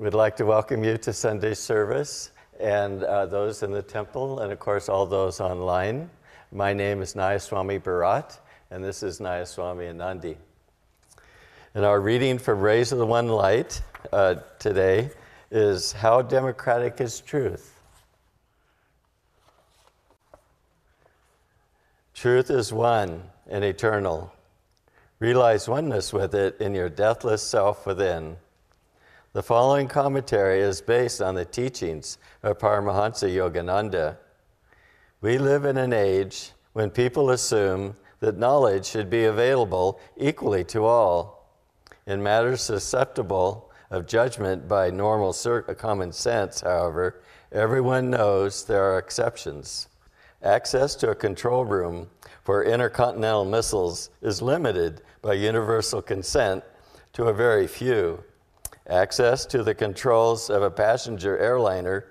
We'd like to welcome you to Sunday service and uh, those in the temple, and of course, all those online. My name is Nayaswami Bharat, and this is Nayaswami Anandi. And our reading from Rays of the One Light uh, today is How Democratic is Truth? Truth is one and eternal. Realize oneness with it in your deathless self within. The following commentary is based on the teachings of Paramahansa Yogananda. We live in an age when people assume that knowledge should be available equally to all. In matters susceptible of judgment by normal common sense, however, everyone knows there are exceptions. Access to a control room for intercontinental missiles is limited by universal consent to a very few Access to the controls of a passenger airliner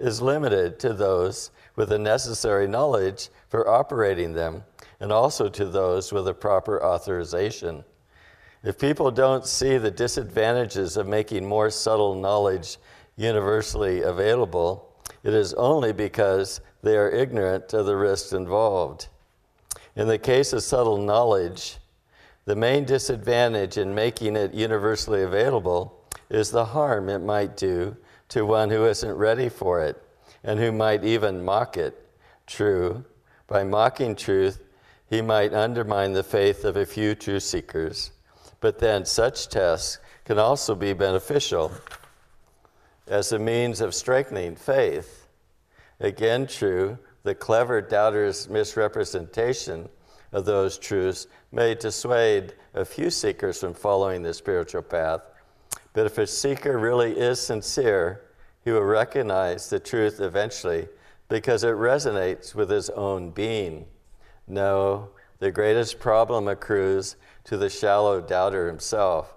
is limited to those with the necessary knowledge for operating them and also to those with a proper authorization. If people don't see the disadvantages of making more subtle knowledge universally available, it is only because they are ignorant of the risks involved. In the case of subtle knowledge, the main disadvantage in making it universally available is the harm it might do to one who isn't ready for it and who might even mock it. True, by mocking truth, he might undermine the faith of a few truth seekers. But then such tests can also be beneficial as a means of strengthening faith. Again, true, the clever doubter's misrepresentation of those truths may dissuade a few seekers from following the spiritual path but if a seeker really is sincere, he will recognize the truth eventually because it resonates with his own being. No, the greatest problem accrues to the shallow doubter himself.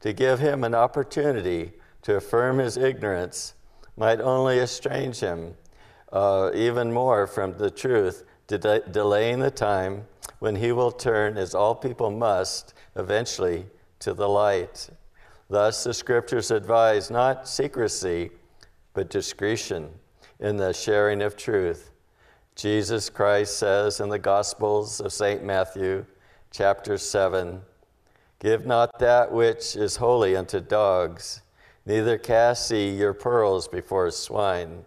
To give him an opportunity to affirm his ignorance might only estrange him uh, even more from the truth, de- delaying the time when he will turn, as all people must, eventually to the light. Thus, the scriptures advise not secrecy, but discretion in the sharing of truth. Jesus Christ says in the Gospels of St. Matthew, chapter 7 Give not that which is holy unto dogs, neither cast ye your pearls before swine,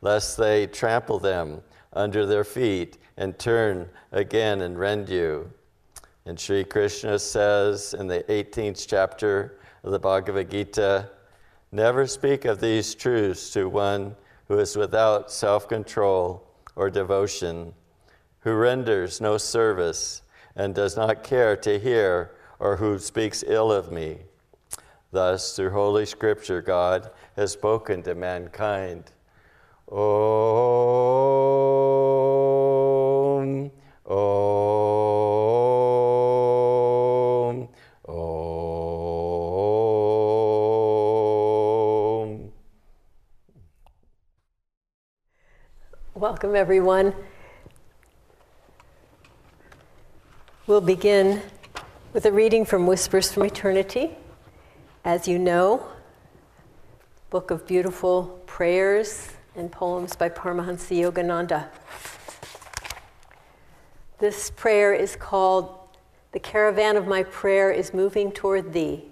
lest they trample them under their feet and turn again and rend you. And Sri Krishna says in the 18th chapter the Bhagavad Gita never speak of these truths to one who is without self control or devotion, who renders no service and does not care to hear or who speaks ill of me. Thus, through Holy Scripture, God has spoken to mankind. Om, Welcome, everyone. We'll begin with a reading from Whispers from Eternity. As you know, book of beautiful prayers and poems by Paramahansa Yogananda. This prayer is called The Caravan of My Prayer is Moving Toward Thee.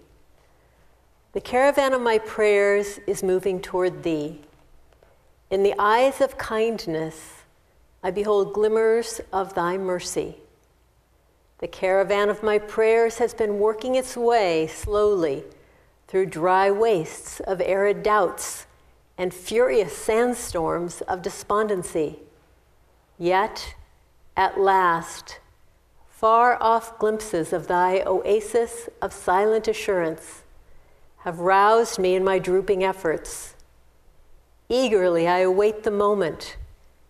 The caravan of my prayers is moving toward Thee. In the eyes of kindness, I behold glimmers of Thy mercy. The caravan of my prayers has been working its way slowly through dry wastes of arid doubts and furious sandstorms of despondency. Yet, at last, far off glimpses of thy oasis of silent assurance have roused me in my drooping efforts. Eagerly, I await the moment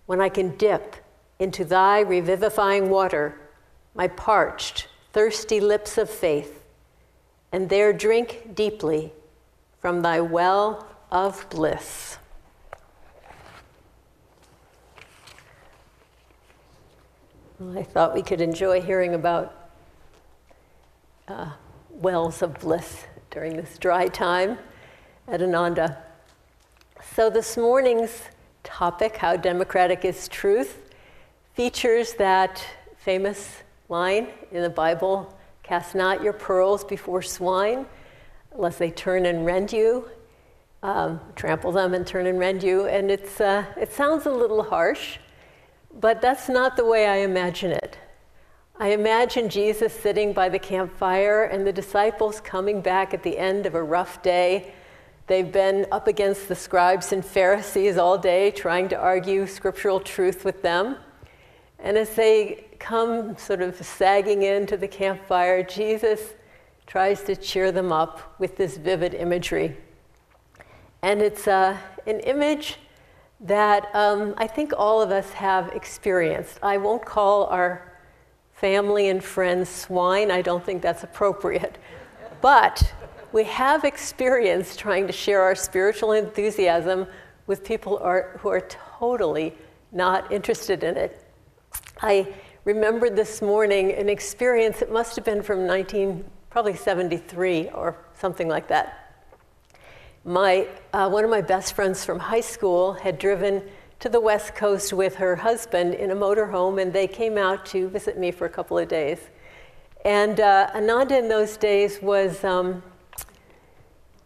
when I can dip into thy revivifying water my parched, thirsty lips of faith and there drink deeply from thy well of bliss. I thought we could enjoy hearing about uh, wells of bliss during this dry time. at Ananda. So this morning's topic, How Democratic is Truth, features that famous line in the Bible Cast not your pearls before swine, lest they turn and rend you, um, trample them and turn and rend you. And it's, uh, it sounds a little harsh, but that's not the way I imagine it. I imagine Jesus sitting by the campfire and the disciples coming back at the end of a rough day. They've been up against the scribes and Pharisees all day trying to argue scriptural truth with them. And as they come sort of sagging into the campfire, Jesus tries to cheer them up with this vivid imagery. And it's uh, an image that um, I think all of us have experienced. I won't call our family and friends swine, I don't think that's appropriate. But we have experience trying to share our spiritual enthusiasm with people who are, who are totally not interested in it. I remembered this morning an experience, it must have been from 19, probably 73 or something like that. My, uh, one of my best friends from high school had driven to the West Coast with her husband in a motorhome, and they came out to visit me for a couple of days. And uh, Ananda in those days was um,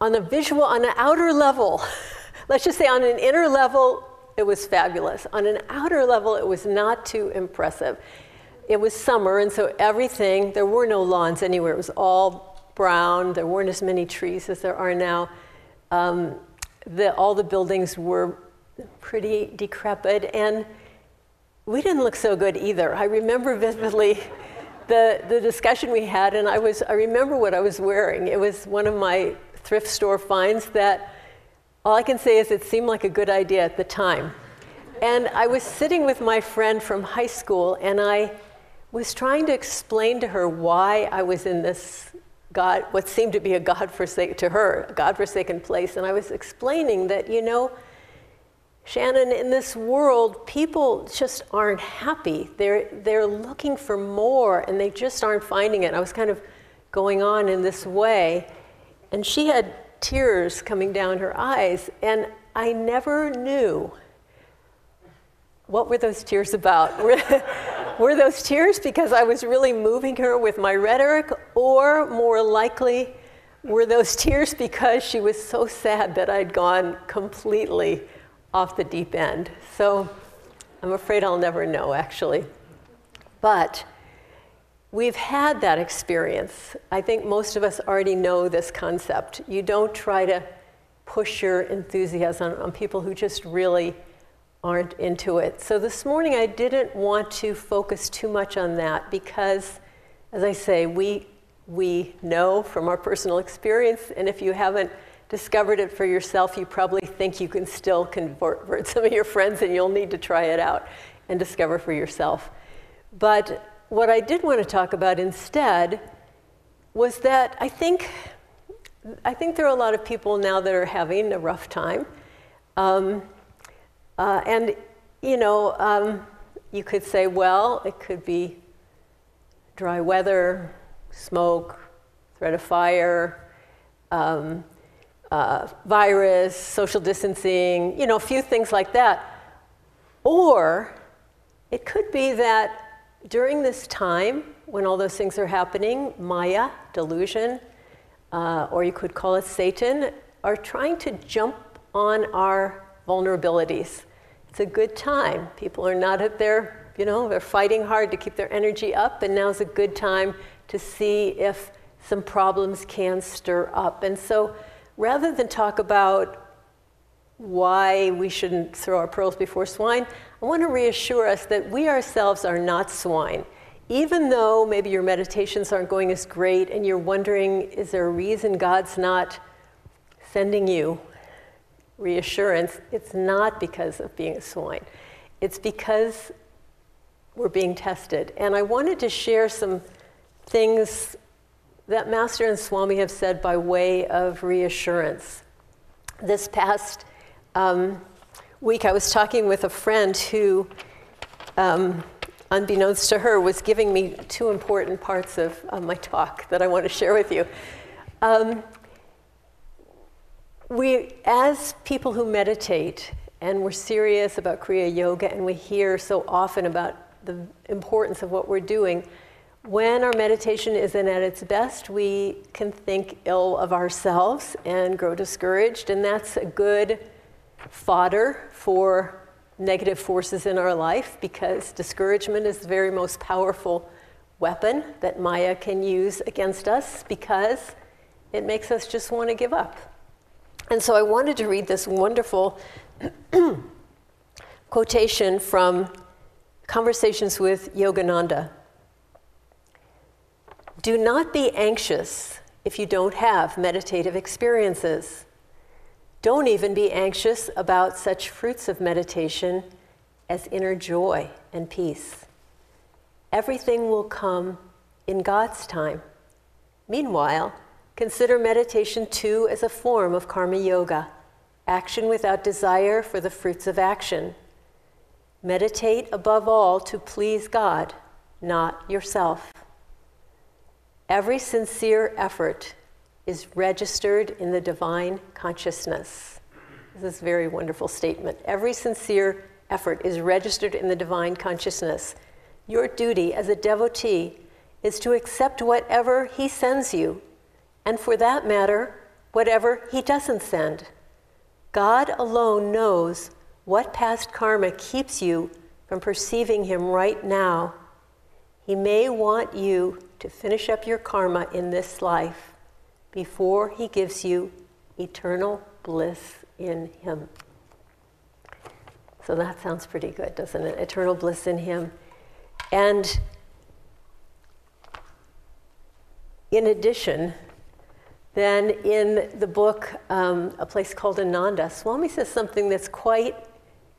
on a visual, on an outer level, let's just say on an inner level, it was fabulous. On an outer level, it was not too impressive it was summer, and so everything, there were no lawns anywhere. It was all brown. There weren't as many trees as there are now. Um, the, all the buildings were pretty decrepit, and we didn't look so good either. I remember vividly the, the discussion we had, and I, was, I remember what I was wearing. It was one of my thrift store finds that all I can say is it seemed like a good idea at the time. And I was sitting with my friend from high school, and I was trying to explain to her why I was in this God, what seemed to be a God forsaken to her, a God forsaken place. And I was explaining that, you know, Shannon, in this world, people just aren't happy. They're, they're looking for more and they just aren't finding it. I was kind of going on in this way. And she had tears coming down her eyes. And I never knew what were those tears about? were those tears because I was really moving her with my rhetoric, or more likely, were those tears because she was so sad that I'd gone completely off the deep end? So I'm afraid I'll never know, actually. But we've had that experience. I think most of us already know this concept. You don't try to push your enthusiasm on people who just really aren't into it. So this morning I didn't want to focus too much on that because, as I say, we, we know from our personal experience, and if you haven't discovered it for yourself, you probably think you can still convert some of your friends and you'll need to try it out and discover for yourself. But what I did want to talk about instead was that I think, I think there are a lot of people now that are having a rough time. Um, uh, and, you know, um, you could say, well, it could be dry weather, smoke, threat of fire, um, uh, virus, social distancing, you know, a few things like that. Or it could be that during this time, when all those things are happening, Maya, delusion, uh, or you could call it Satan, are trying to jump on our vulnerabilities. It's a good time. People are not at their, you know, they're fighting hard to keep their energy up, and now's a good time to see if some problems can stir up. And so rather than talk about why we shouldn't throw our pearls before swine, I want to reassure us that we ourselves are not swine. Even though maybe your meditations aren't going as great and you're wondering, is there a reason God's not sending you reassurance, it's not because of being a swine. It's because we're being tested. And I wanted to share some things that Master and Swami have said by way of reassurance. This past um, week, I was talking with a friend who, um, unbeknownst to her, was giving me two important parts of, my talk that I want to share with you. Um, we, as people who meditate and we're serious about Kriya Yoga and we hear so often about the importance of what we're doing, when our meditation isn't at its best, we can think ill of ourselves and grow discouraged, and that's a good fodder for negative forces in our life because discouragement is the very most powerful weapon that Maya can use against us because it makes us just want to give up. And so I wanted to read this wonderful quotation from Conversations with Yogananda. Do not be anxious if you don't have meditative experiences. Don't even be anxious about such fruits of meditation as inner joy and peace. Everything will come in God's time. Meanwhile, consider meditation too as a form of karma yoga, action without desire for the fruits of action. Meditate above all to please God, not yourself. Every sincere effort is registered in the divine consciousness. This is a very wonderful statement. Every sincere effort is registered in the divine consciousness. Your duty as a devotee is to accept whatever He sends you, and for that matter, whatever He doesn't send. God alone knows what past karma keeps you from perceiving Him right now. He may want you to finish up your karma in this life before He gives you eternal bliss in Him. So that sounds pretty good, doesn't it? Eternal bliss in Him. And in addition, then in the book, um, A Place Called Ananda, Swami says something that's quite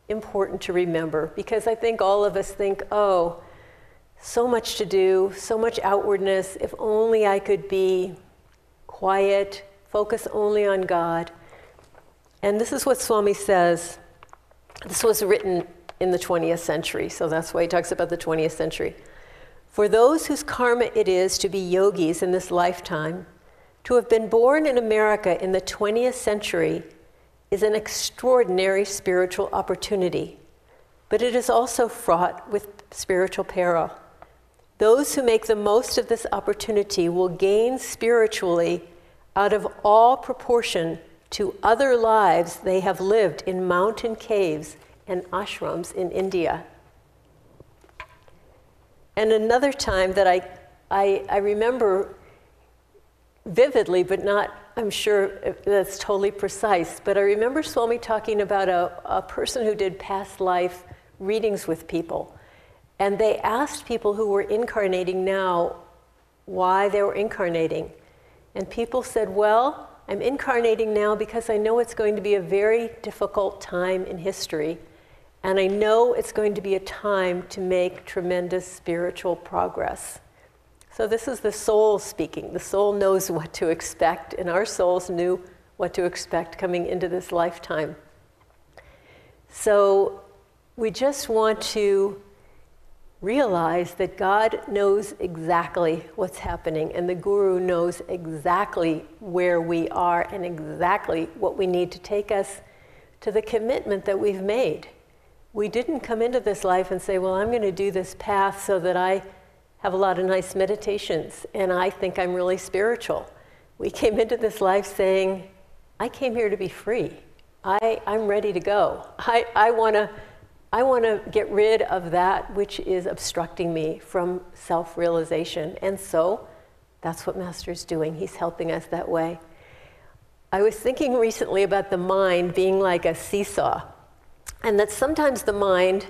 important to remember because I think all of us think, oh, so much to do, so much outwardness. If only I could be quiet, focus only on God. And this is what Swami says. This was written in the 20th century, so that's why he talks about the 20th century. For those whose karma it is to be yogis in this lifetime, to have been born in America in the 20th century is an extraordinary spiritual opportunity, but it is also fraught with spiritual peril. Those who make the most of this opportunity will gain spiritually out of all proportion to other lives they have lived in mountain caves and ashrams in India. And another time that I, I, I remember vividly, but not, I'm sure that's totally precise, but I remember Swami talking about a, a person who did past life readings with people. And they asked people who were incarnating now why they were incarnating. And people said, Well, I'm incarnating now because I know it's going to be a very difficult time in history. And I know it's going to be a time to make tremendous spiritual progress. So, this is the soul speaking. The soul knows what to expect, and our souls knew what to expect coming into this lifetime. So, we just want to realize that God knows exactly what's happening, and the Guru knows exactly where we are and exactly what we need to take us to the commitment that we've made. We didn't come into this life and say, Well, I'm going to do this path so that I have a lot of nice meditations and I think I'm really spiritual. We came into this life saying, I came here to be free. I, I'm ready to go. I, I want to I want to get rid of that which is obstructing me from self realization. And so that's what Master is doing. He's helping us that way. I was thinking recently about the mind being like a seesaw, and that sometimes the mind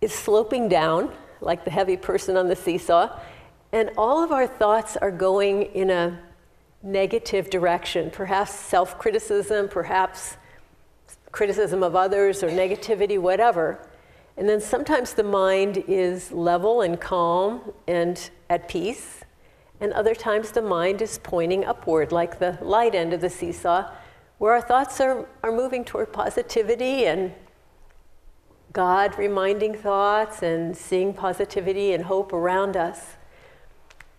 is sloping down, like the heavy person on the seesaw, and all of our thoughts are going in a negative direction, perhaps self criticism, perhaps criticism of others or negativity, whatever. And then sometimes the mind is level and calm and at peace. And other times the mind is pointing upward, like the light end of the seesaw, where our thoughts are, are moving toward positivity and God reminding thoughts and seeing positivity and hope around us.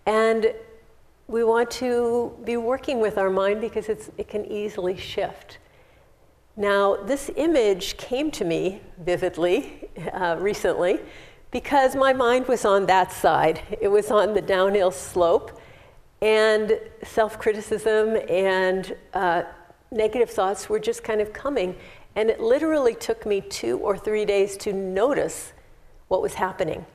And we want to be working with our mind because it can easily shift. Now, this image came to me vividly uh, recently because my mind was on that side. It was on the downhill slope, and self criticism and uh, negative thoughts were just kind of coming. And it literally took me two or three days to notice what was happening.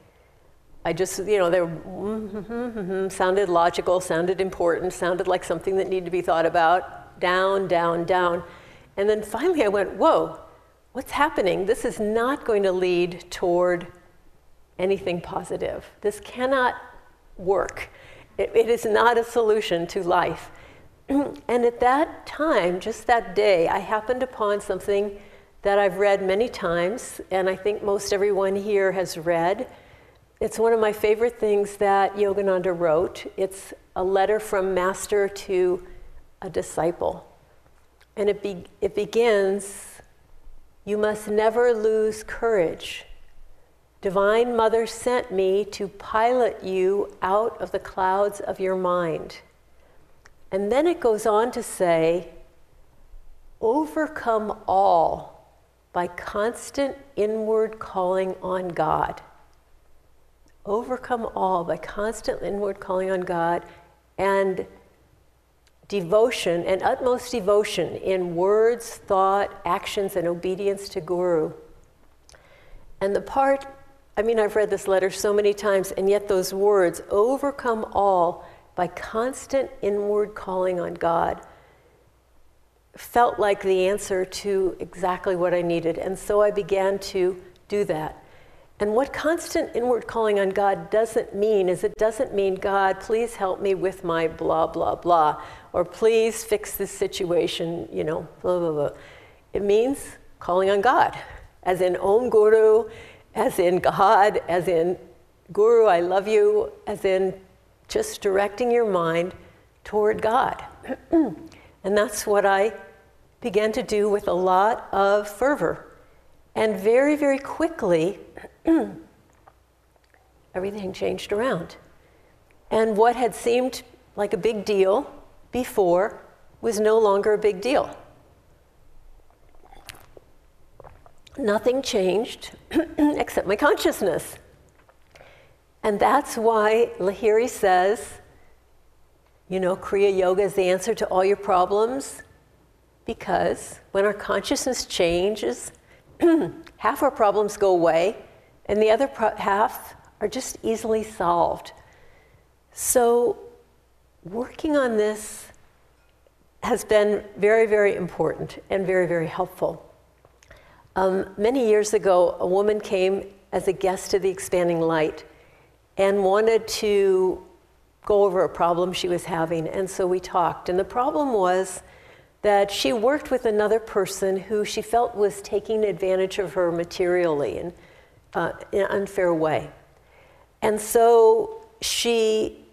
I just, you know, they were, mm-hmm, mm-hmm, sounded logical, sounded important, sounded like something that needed to be thought about. Down, down, down. And then finally I went, whoa, what's happening? This is not going to lead toward anything positive. This cannot work. it, it is not a solution to life. and at that time, just that day, I happened upon something that I've read many times, and I think most everyone here has read. It's one of my favorite things that Yogananda wrote. It's a letter from master to a disciple. And it, be, it begins You must never lose courage. Divine Mother sent me to pilot you out of the clouds of your mind. And then it goes on to say, Overcome all by constant inward calling on God. Overcome all by constant inward calling on God and devotion and utmost devotion in words, thought, actions, and obedience to Guru. And the part, I mean, I've read this letter so many times, and yet those words, overcome all by constant inward calling on God, felt like the answer to exactly what I needed. And so I began to do that. And what constant inward calling on God doesn't mean is it doesn't mean, God, please help me with my blah, blah, blah, or please fix this situation, you know, blah, blah, blah. It means calling on God, as in Om Guru, as in God, as in Guru, I love you, as in just directing your mind toward God. and that's what I began to do with a lot of fervor. And very, very quickly, everything changed around. And what had seemed like a big deal before was no longer a big deal. Nothing changed except my consciousness. And that's why Lahiri says, you know, Kriya Yoga is the answer to all your problems. Because when our consciousness changes, half our problems go away, and the other half are just easily solved. So, working on this has been very, very important and very, very helpful. Um, many years ago, a woman came as a guest to the Expanding Light and wanted to go over a problem she was having, and so we talked. And the problem was that she worked with another person who she felt was taking advantage of her materially and uh, in an unfair way. And so she,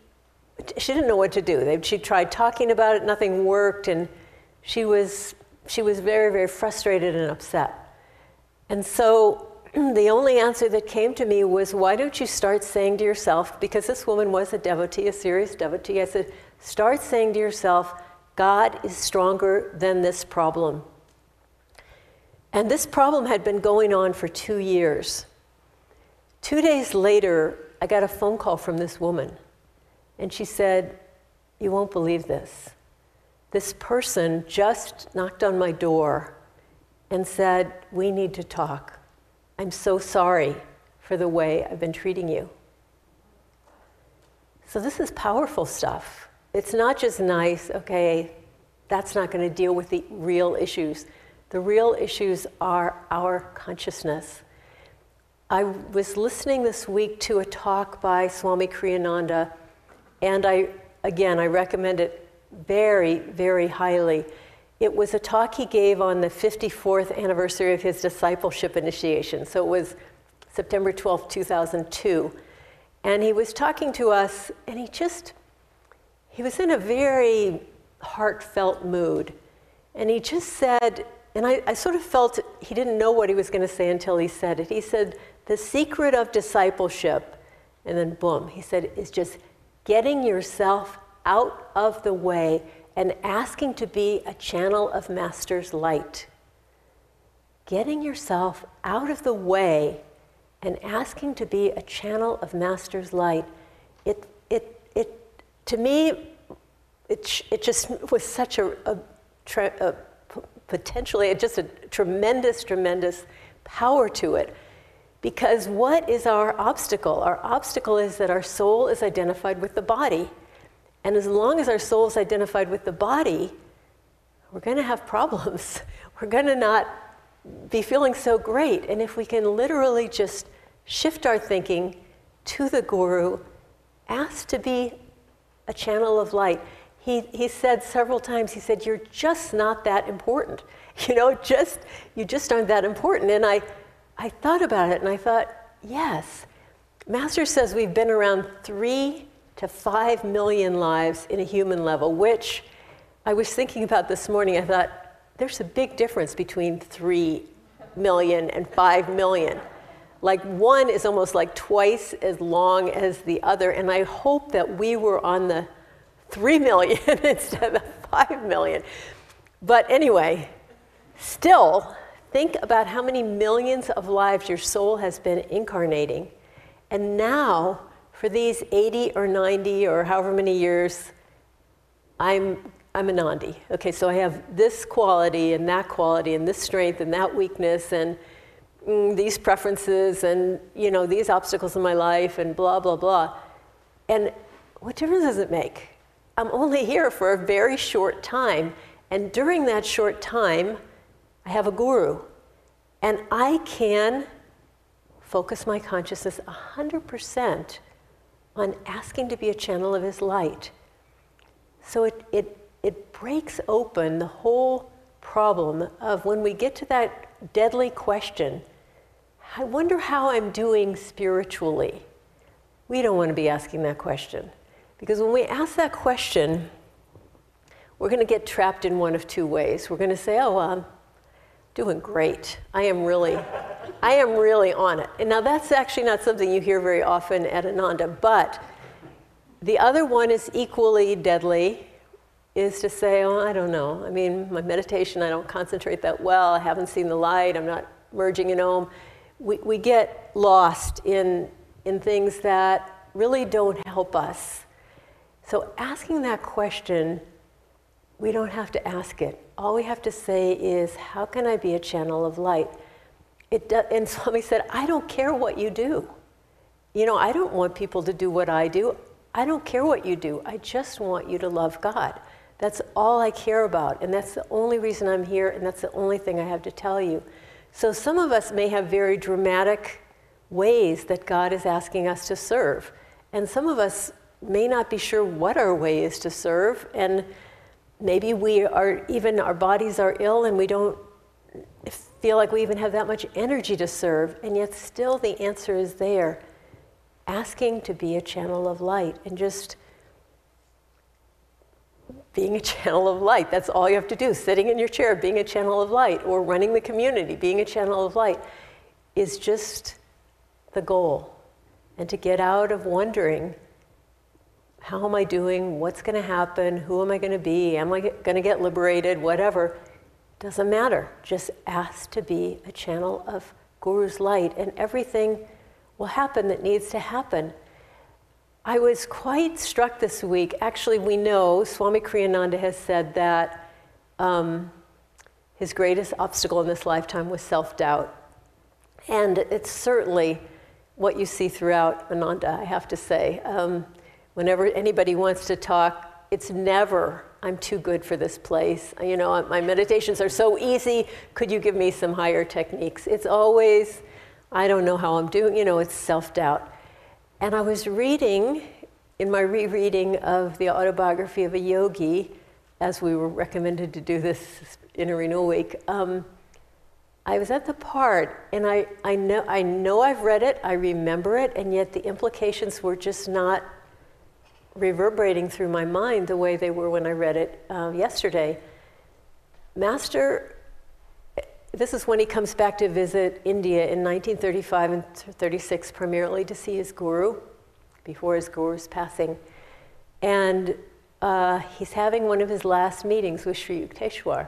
she didn't know what to do. She tried talking about it, nothing worked, and she was, she was very, very frustrated and upset. And so the only answer that came to me was, why don't you start saying to yourself, because this woman was a devotee, a serious devotee, I said, start saying to yourself, God is stronger than this problem. And this problem had been going on for two years. Two days later, I got a phone call from this woman, and she said, You won't believe this. This person just knocked on my door and said, We need to talk. I'm so sorry for the way I've been treating you. So, this is powerful stuff. It's not just nice, okay, that's not going to deal with the real issues. The real issues are our consciousness. I was listening this week to a talk by Swami Kriyananda, and I, again, I recommend it very, very highly. It was a talk he gave on the 54th anniversary of his discipleship initiation. So it was September 12, 2002. And he was talking to us, and he just, he was in a very heartfelt mood. And he just said, and I, I sort of felt he didn't know what he was going to say until he said it. He said, the secret of discipleship, and then boom, he said, is just getting yourself out of the way and asking to be a channel of Master's light. Getting yourself out of the way and asking to be a channel of Master's light, it, it, it, to me, it, it just was such a, a, a potentially just a tremendous, tremendous power to it. Because what is our obstacle? Our obstacle is that our soul is identified with the body. And as long as our soul is identified with the body, we're going to have problems. We're going to not be feeling so great. And if we can literally just shift our thinking to the guru, ask to be a channel of light. He, he said several times, he said, You're just not that important. You know, just you just aren't that important. And I, I thought about it and I thought, yes. Master says we've been around three to five million lives in a human level, which I was thinking about this morning. I thought, there's a big difference between three million and five million. Like one is almost like twice as long as the other, and I hope that we were on the three million instead of five million. But anyway, still, think about how many millions of lives your soul has been incarnating. And now, for these 80 or 90 or however many years, I'm, I'm Anandi. Okay, so I have this quality and that quality and this strength and that weakness and mm, these preferences and, you know, these obstacles in my life and blah, blah, blah. And what difference does it make? I'm only here for a very short time. And during that short time, I have a guru. And I can focus my consciousness 100% on asking to be a channel of his light. So it, it, it breaks open the whole problem of when we get to that deadly question I wonder how I'm doing spiritually. We don't want to be asking that question. Because when we ask that question, we're going to get trapped in one of two ways. We're going to say, oh, well, I'm doing great. I am really, I am really on it. And now that's actually not something you hear very often at Ananda, but the other one is equally deadly, is to say, oh, I don't know. I mean, my meditation, I don't concentrate that well. I haven't seen the light. I'm not merging in Om. We, we get lost in, in things that really don't help us. So asking that question we don't have to ask it. All we have to say is, How can I be a channel of light? It do, and Swami said, I don't care what you do. You know, I don't want people to do what I do. I don't care what you do. I just want you to love God. That's all I care about. And that's the only reason I'm here, and that's the only thing I have to tell you. So some of us may have very dramatic ways that God is asking us to serve. And some of us may not be sure what our way is to serve. And maybe we are even our bodies are ill and we don't feel like we even have that much energy to serve and yet still the answer is there asking to be a channel of light and just being a channel of light that's all you have to do sitting in your chair being a channel of light or running the community being a channel of light is just the goal and to get out of wondering how am I doing? What's going to happen? Who am I going to be? Am I going to get liberated? Whatever. Doesn't matter. Just ask to be a channel of Guru's light, and everything will happen that needs to happen. I was quite struck this week. Actually, we know Swami Kriyananda has said that um, his greatest obstacle in this lifetime was self doubt. And it's certainly what you see throughout Ananda, I have to say. Um, Whenever anybody wants to talk, it's never, I'm too good for this place. You know, my meditations are so easy. Could you give me some higher techniques? It's always, I don't know how I'm doing. You know, it's self doubt. And I was reading in my rereading of the autobiography of a yogi, as we were recommended to do this Inner Renewal Week. Um, I was at the part, and I, I, know, I know I've read it, I remember it, and yet the implications were just not reverberating through my mind the way they were when I read it uh, yesterday. Master, this is when he comes back to visit India in 1935 and 36, primarily to see his guru before his guru's passing. And uh, he's having one of his last meetings with Sri Yukteswar.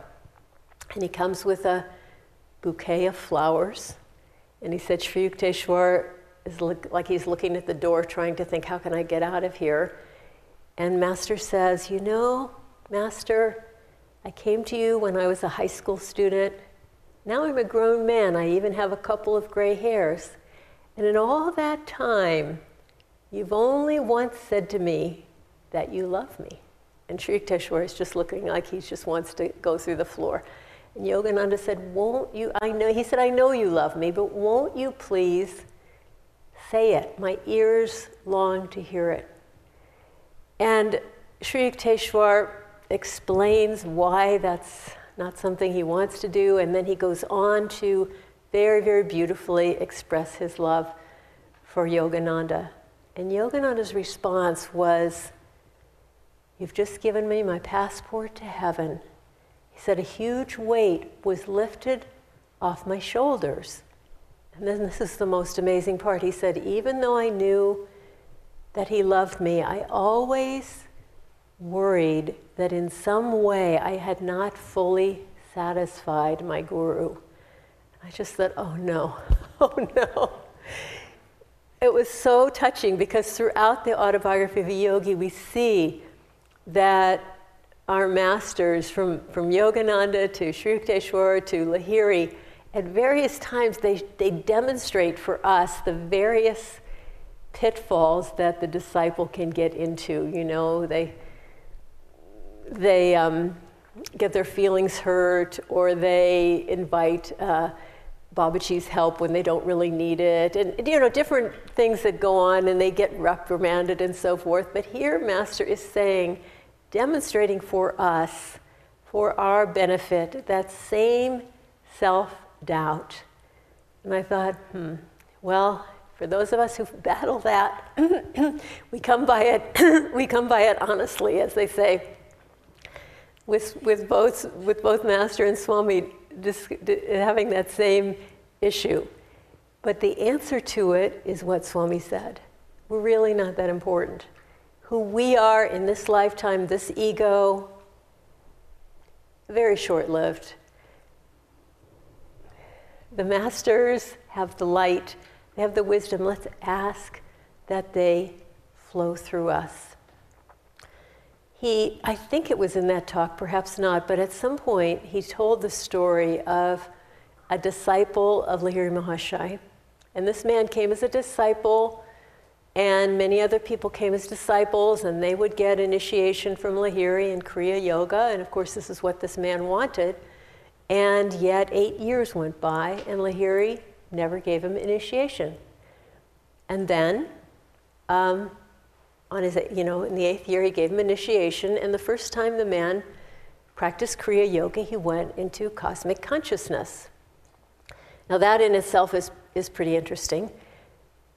And he comes with a bouquet of flowers. And he said, Sri Yukteswar is like he's looking at the door trying to think, how can I get out of here? And Master says, You know, Master, I came to you when I was a high school student. Now I'm a grown man. I even have a couple of gray hairs. And in all that time, you've only once said to me that you love me. And Sri Yukteswar is just looking like he just wants to go through the floor. And Yogananda said, Won't you? I know, he said, I know you love me, but won't you please say it? My ears long to hear it. And Sri Yukteswar explains why that's not something he wants to do, and then he goes on to very, very beautifully express his love for Yogananda. And Yogananda's response was, You've just given me my passport to heaven. He said, A huge weight was lifted off my shoulders. And then this is the most amazing part. He said, Even though I knew that he loved me, I always worried that in some way I had not fully satisfied my guru. I just thought, oh no, oh no. It was so touching because throughout the autobiography of a yogi, we see that our masters, from, from Yogananda to Sri Yukteswar to Lahiri, at various times they, they demonstrate for us the various pitfalls that the disciple can get into. You know, they, they um, get their feelings hurt or they invite uh, Babaji's help when they don't really need it, and you know, different things that go on and they get reprimanded and so forth. But here, Master is saying, demonstrating for us, for our benefit, that same self doubt. And I thought, hmm, well, for those of us who battle that, we come by it, we come by it honestly, as they say. With, with, both, with both Master and Swami having that same issue. But the answer to it is what Swami said. We're really not that important. Who we are in this lifetime, this ego, very short lived. The masters have the light, they have the wisdom. Let's ask that they flow through us. He, I think it was in that talk, perhaps not, but at some point he told the story of a disciple of Lahiri Mahashai. And this man came as a disciple, and many other people came as disciples, and they would get initiation from Lahiri and Kriya Yoga. And of course, this is what this man wanted. And yet, eight years went by, and Lahiri never gave him initiation. And then, um, on his, you know, in the eighth year, he gave him initiation. And the first time the man practiced Kriya Yoga, he went into cosmic consciousness. Now, that in itself is, is pretty interesting.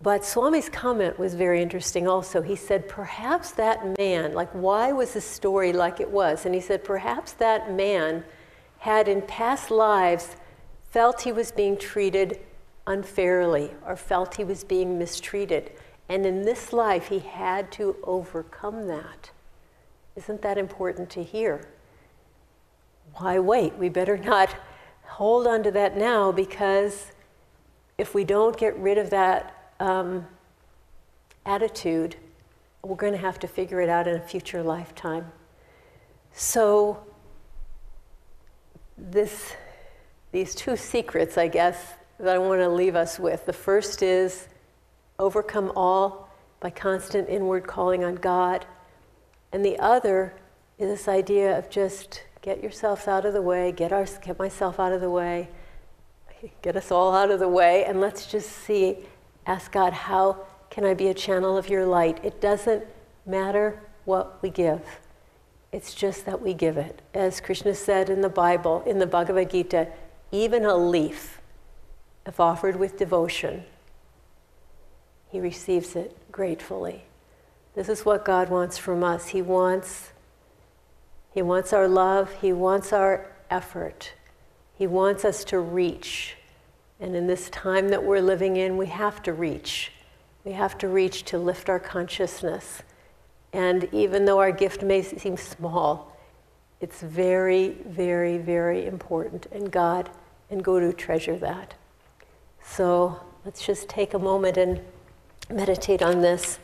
But Swami's comment was very interesting also. He said, perhaps that man, like, why was the story like it was? And he said, perhaps that man had in past lives felt he was being treated unfairly or felt he was being mistreated. And in this life, he had to overcome that. Isn't that important to hear? Why wait? We better not hold on to that now because if we don't get rid of that um, attitude, we're going to have to figure it out in a future lifetime. So, this, these two secrets, I guess, that I want to leave us with. The first is overcome all by constant inward calling on God. And the other is this idea of just get yourselves out of the way, get, our, get myself out of the way, get us all out of the way, and let's just see, ask God, how can I be a channel of your light? It doesn't matter what we give. It's just that we give it. As Krishna said in the Bible, in the Bhagavad Gita, even a leaf, if offered with devotion, he receives it gratefully. This is what God wants from us. He wants he wants our love, he wants our effort. He wants us to reach. And in this time that we're living in, we have to reach. We have to reach to lift our consciousness. And even though our gift may seem small, it's very, very, very important. And God and Guru treasure that. So let's just take a moment and meditate on this.